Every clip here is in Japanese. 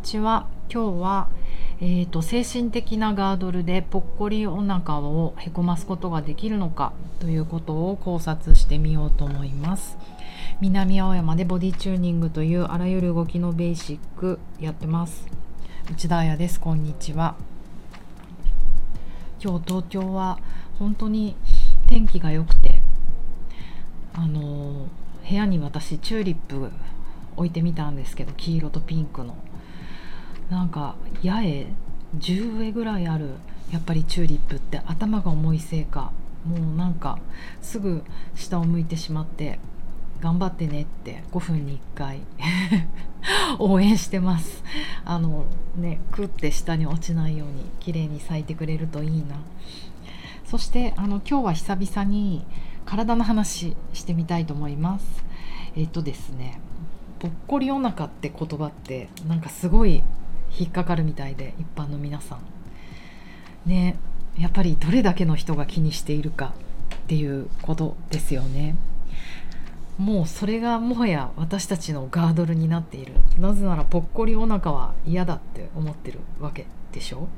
ちは。今日は、えーと、精神的なガードルでぽっこりお腹をへこますことができるのかということを考察してみようと思います。南青山でボディチューニングというあらゆる動きのベーシックやってます。内田彩です。こんにちは。今日東京は本当に天気が良くてあの部屋に私チューリップ置いてみたんですけど黄色とピンクの。なんか八重10上ぐらいあるやっぱりチューリップって頭が重いせいかもうなんかすぐ下を向いてしまって頑張ってねって5分に1回 応援してます。あのねクって下に落ちないように綺麗に咲いてくれるといいな。そしてあの今日は久々に体の話してみたいと思います。えっとですねぽっこりお腹って言葉ってなんかすごい引っかかるみたいで一般の皆さん。ねやっぱりどれだけの人が気にしているかっていうことですよね。もうそれがもはや私たちのガードルになっている。なぜならぽっこりお腹は嫌だって思ってるわけでしょ？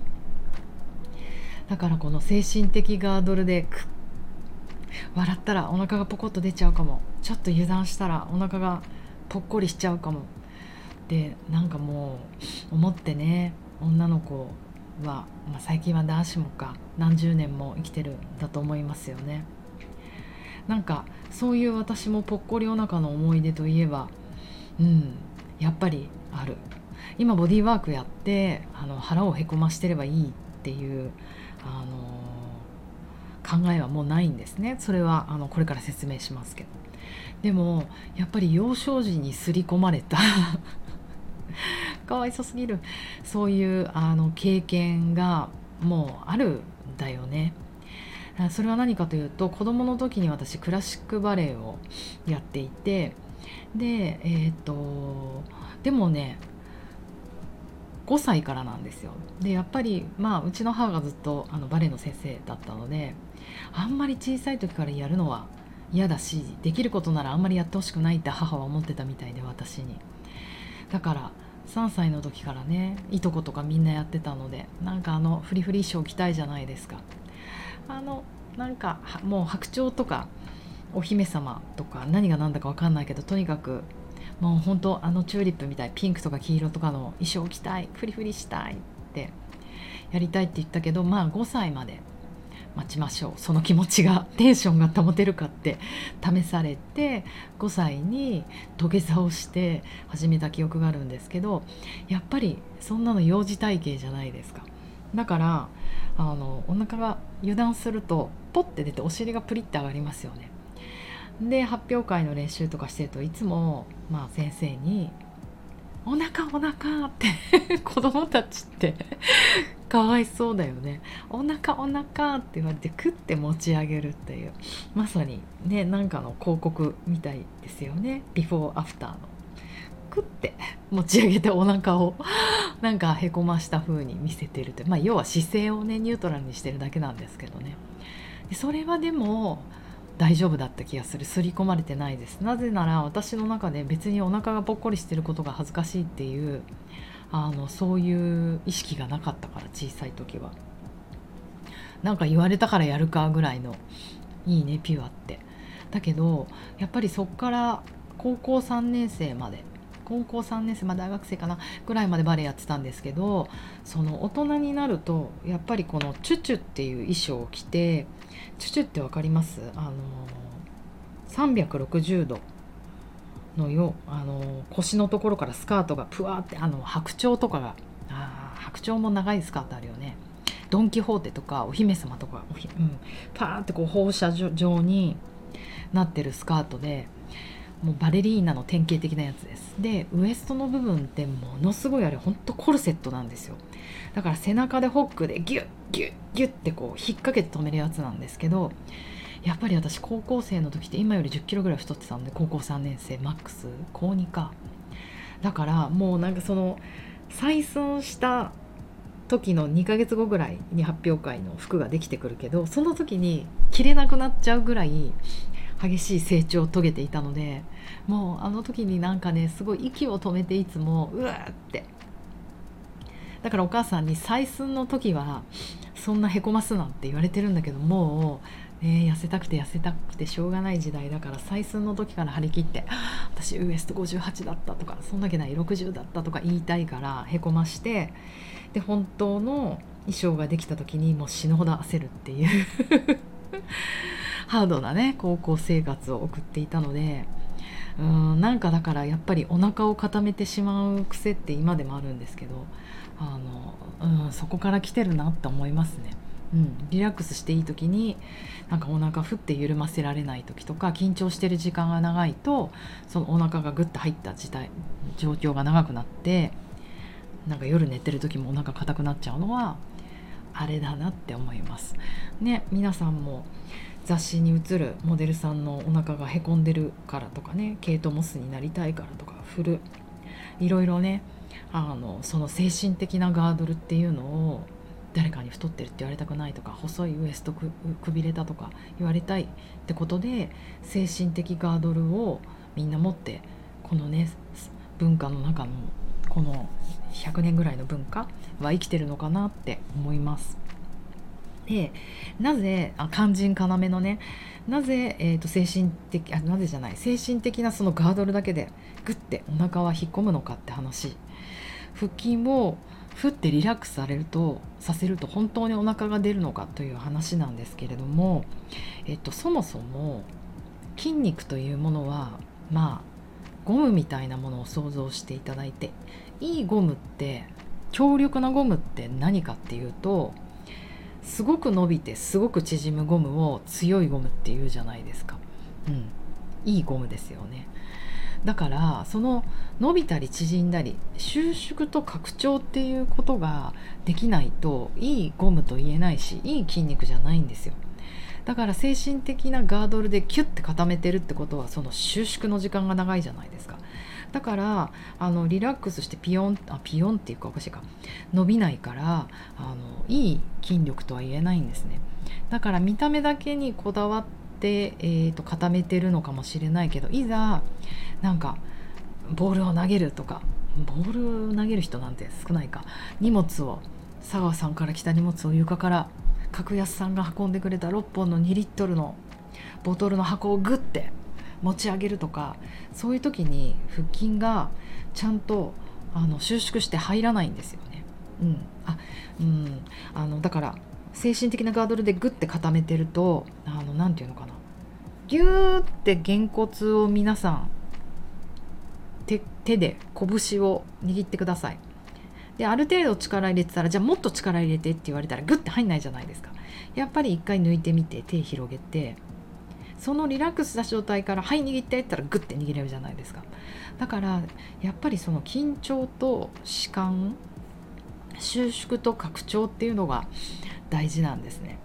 だからこの精神的ガードルで笑ったらお腹がポコッと出ちゃうかも。ちょっと油断したらお腹がぽっこりしちゃうかも。でなんかもう思ってね女の子は、まあ、最近は男子もか何十年も生きてるんだと思いますよね。なんかそういう私もぽっこりお腹の思い出といえばうんやっぱりある。今ボディーワークやってあの腹をへこましてればいいっていうあの考えはもうないんですね。それはあのこれから説明しますけど。でもやっぱり幼少時に刷り込まれた かわいそすぎる。そういうあの経験がもうあるんだよね。それは何かというと子どもの時に私クラシックバレエをやっていてでえっ、とでもね5歳からなんですよ。でやっぱりまあうちの母がずっとあのバレエの先生だったのであんまり小さい時からやるのは嫌だしできることならあんまりやってほしくないって母は思ってたみたいで私に。だから3歳の時からねいとことかみんなやってたのでなんかあのフリフリ衣装着たいじゃないですか。あのなんかもう白鳥とかお姫様とか何が何だか分かんないけどとにかくもう本当あのチューリップみたいピンクとか黄色とかの衣装着たいフリフリしたいってやりたいって言ったけどまあ5歳まで待ちましょう。その気持ちがテンションが保てるかって試されて5歳に土下座をして始めた記憶があるんですけどやっぱりそんなの幼児体型じゃないですか。だからあのお腹が油断するとポッて出てお尻がプリッて上がりますよね。で発表会の練習とかしてるといつも、まあ、先生に「お腹お腹」って 子供たちってかわいそうだよね。お腹お腹って言われてクッて持ち上げるっていうまさにねなんかの広告みたいですよね。ビフォーアフターの。クッて持ち上げてお腹を なんかへこました風に見せてるって。まあ要は姿勢をねニュートラルにしてるだけなんですけどね。それはでも大丈夫だった気がする。刷り込まれてないです。なぜなら私の中で別にお腹がぽっこりしてることが恥ずかしいっていうあのそういう意識がなかったから小さい時は。なんか言われたからやるかぐらいのいいねピュアって。だけどやっぱりそっから高校3年生まで高校3年生、まあ、大学生かなぐらいまでバレエやってたんですけどその大人になるとやっぱりこのチュチュっていう衣装を着てチュチュって分かります？あの360度のよあの腰のところからスカートがプワーってあの白鳥とかがあ白鳥も長いスカートあるよね。ドン・キホーテとかお姫様とか、うん、パーってこう放射状になってるスカートでもうバレリーナの典型的なやつです。でウエストの部分ってものすごいあれほんとコルセットなんですよ。だから背中でホックでギュッギュッギュッってこう引っ掛けて止めるやつなんですけどやっぱり私高校生の時って今より1 0キロぐらい太ってたんで高校3年生マックス高2か。だからもうなんかその採寸した時の2ヶ月後ぐらいに発表会の服ができてくるけどその時に着れなくなっちゃうぐらい激しい成長を遂げていたのでもうあの時になんかねすごい息を止めていつもうわーって。だからお母さんに採寸の時はそんなへこますなんて言われてるんだけどもう、えー、痩せたくて痩せたくてしょうがない時代だから採寸の時から張り切って「私ウエスト58だった」とか「そんなけない60だった」とか言いたいからへこましてで本当の衣装ができた時にもう死ぬほど焦るっていう。ハードなね高校生活を送っていたのでうんなんかだからやっぱりお腹を固めてしまう癖って今でもあるんですけどあの、うん、そこから来てるなって思いますね。うん、リラックスしていい時になんかお腹ふって緩ませられない時とか緊張してる時間が長いとそのお腹がグッと入った時代状況が長くなってなんか夜寝てる時もお腹硬くなっちゃうのはあれだなって思います。ね皆さんも雑誌に映るモデルさんのお腹がへこんでるからとかねケイト・モスになりたいからとか振るいろいろねあのその精神的なガードルっていうのを誰かに太ってるって言われたくないとか細いウエストくくびれたとか言われたいってことで精神的ガードルをみんな持ってこのね文化の中のこの100年ぐらいの文化は生きてるのかなって思います。でなぜあ肝心要のねなぜ、えーと、精神的あなぜじゃない精神的なそのガードルだけでグッてお腹は引っ込むのかって話腹筋をふってリラックスされるとさせると本当にお腹が出るのかという話なんですけれども、えっと、そもそも筋肉というものはまあゴムみたいなものを想像していただいていいゴムって強力なゴムって何かっていうとすごく伸びてすごく縮むゴムを強いゴムっていうじゃないですか。うん、いいゴムですよね。だからその伸びたり縮んだり収縮と拡張っていうことができないといいゴムと言えないしいい筋肉じゃないんですよ。だから精神的なガードルでキュッて固めてるってことはその収縮の時間が長いじゃないですか。だからあのリラックスしてピヨンあピヨンっていうかおかしいか。伸びないからあのいい筋力とは言えないんですね。だから見た目だけにこだわって、えーと、固めてるのかもしれないけどいざなんかボールを投げるとかボールを投げる人なんて少ないか。荷物を佐川さんから来た荷物を床から格安さんが運んでくれた6本の2リットルのボトルの箱をグッて持ち上げるとかそういう時に腹筋がちゃんとあの収縮して入らないんですよね。うんあうん、あのだから精神的なガードルでグッて固めてると何て言うのかなギューってげんこつを皆さん手手で拳を握ってください。である程度力入れてたらじゃあもっと力入れてって言われたらグッて入んないじゃないですか。やっぱり一回抜いてみて手広げてそのリラックスした状態から「はい握って」って言ったらグッて握れるじゃないですかだからやっぱりその緊張と弛緩収縮と拡張っていうのが大事なんですね、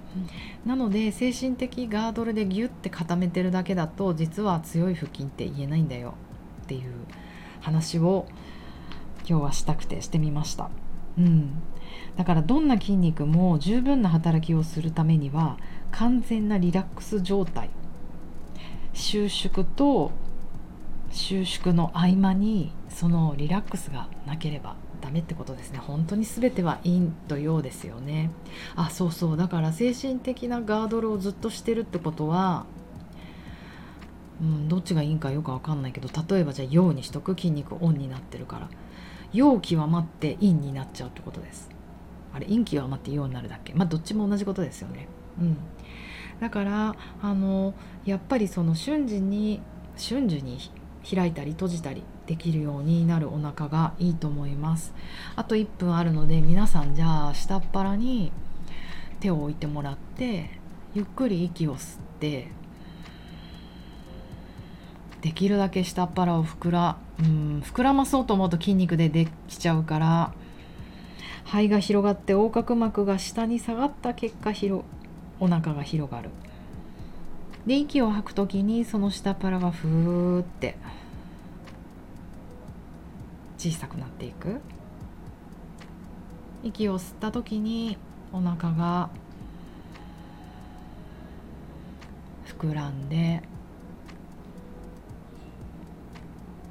なので精神的ガードルでギュッて固めてるだけだと実は強い腹筋って言えないんだよっていう話を今日はしたくてしてみました。うん。だからどんな筋肉も十分な働きをするためには完全なリラックス状態。収縮と収縮の合間にそのリラックスがなければダメってことですね。本当に全ては陰と陽ですよね。あそうそう。だから精神的なガードルをずっとしてるってことはうん、どっちがいいんかよくわかんないけど例えばじゃあ陽にしとく？筋肉オンになってるから。陽極まって陰になっちゃうってことです。あれ陰極まって陽になるだっけ？まあどっちも同じことですよね。うん。だからあのやっぱりその瞬時に瞬時に開いたり閉じたりできるようになるお腹がいいと思います。あと1分あるので皆さんじゃあ下っ腹に手を置いてもらってゆっくり息を吸ってできるだけ下っ腹を膨らうん膨らまそうと思うと筋肉でできちゃうから肺が広がって横隔膜が下に下がった結果広お腹が広がる。で息を吐く時にその下っ腹がふーって小さくなっていく。息を吸った時にお腹が膨らんで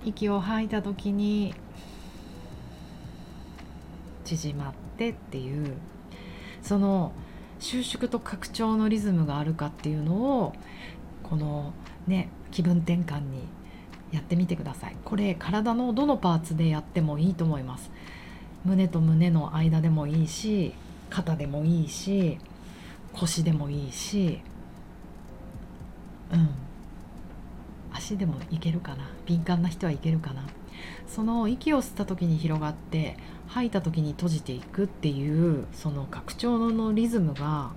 息を吐いた時に縮まってっていうその収縮と拡張のリズムがあるかっていうのをこのね気分転換にやってみてください。これ体のどのパーツでやってもいいと思います。胸と胸の間でもいいし肩でもいいし腰でもいいしうん。足でもいけるかな。敏感な人はいけるかな。その息を吸った時に広がって吐いた時に閉じていくっていうその拡張のリズムが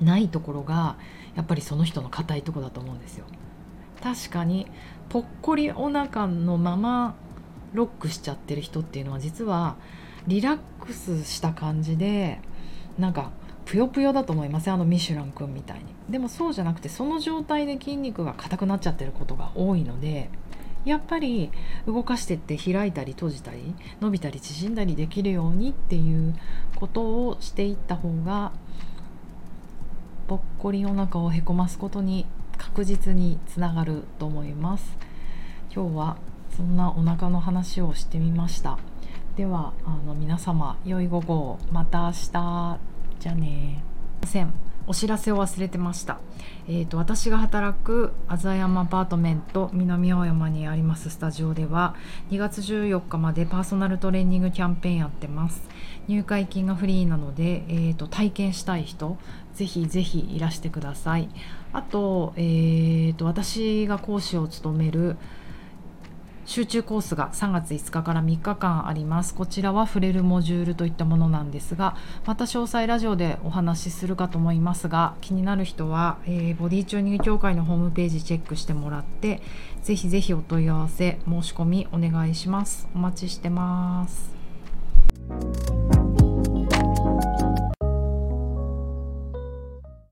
ないところがやっぱりその人の硬いとこだと思うんですよ。確かにぽっこりお腹のままロックしちゃってる人っていうのは実はリラックスした感じでなんかぷよぷよだと思いますあのミシュラン君みたいに。でもそうじゃなくてその状態で筋肉が硬くなっちゃってることが多いのでやっぱり動かしてって開いたり閉じたり伸びたり縮んだりできるようにっていうことをしていった方がぽっこりお腹をへこますことに確実につながると思います。今日はそんなお腹の話をしてみました。ではあの皆様良い午後また明日。じゃあねお知らせを忘れてました、えーと、私が働くあざやまアパートメント南青山にありますスタジオでは2月14日までパーソナルトレーニングキャンペーンやってます。入会金がフリーなので、えーと、体験したい人ぜひぜひいらしてください。あと,、えーと私が講師を務める集中コースが3月5日から3日間あります。こちらは触れるモジュールといったものなんですがまた詳細ラジオでお話しするかと思いますが気になる人は、えー、ボディチューニング協会のホームページチェックしてもらってぜひぜひお問い合わせ申し込みお願いします。お待ちしてます。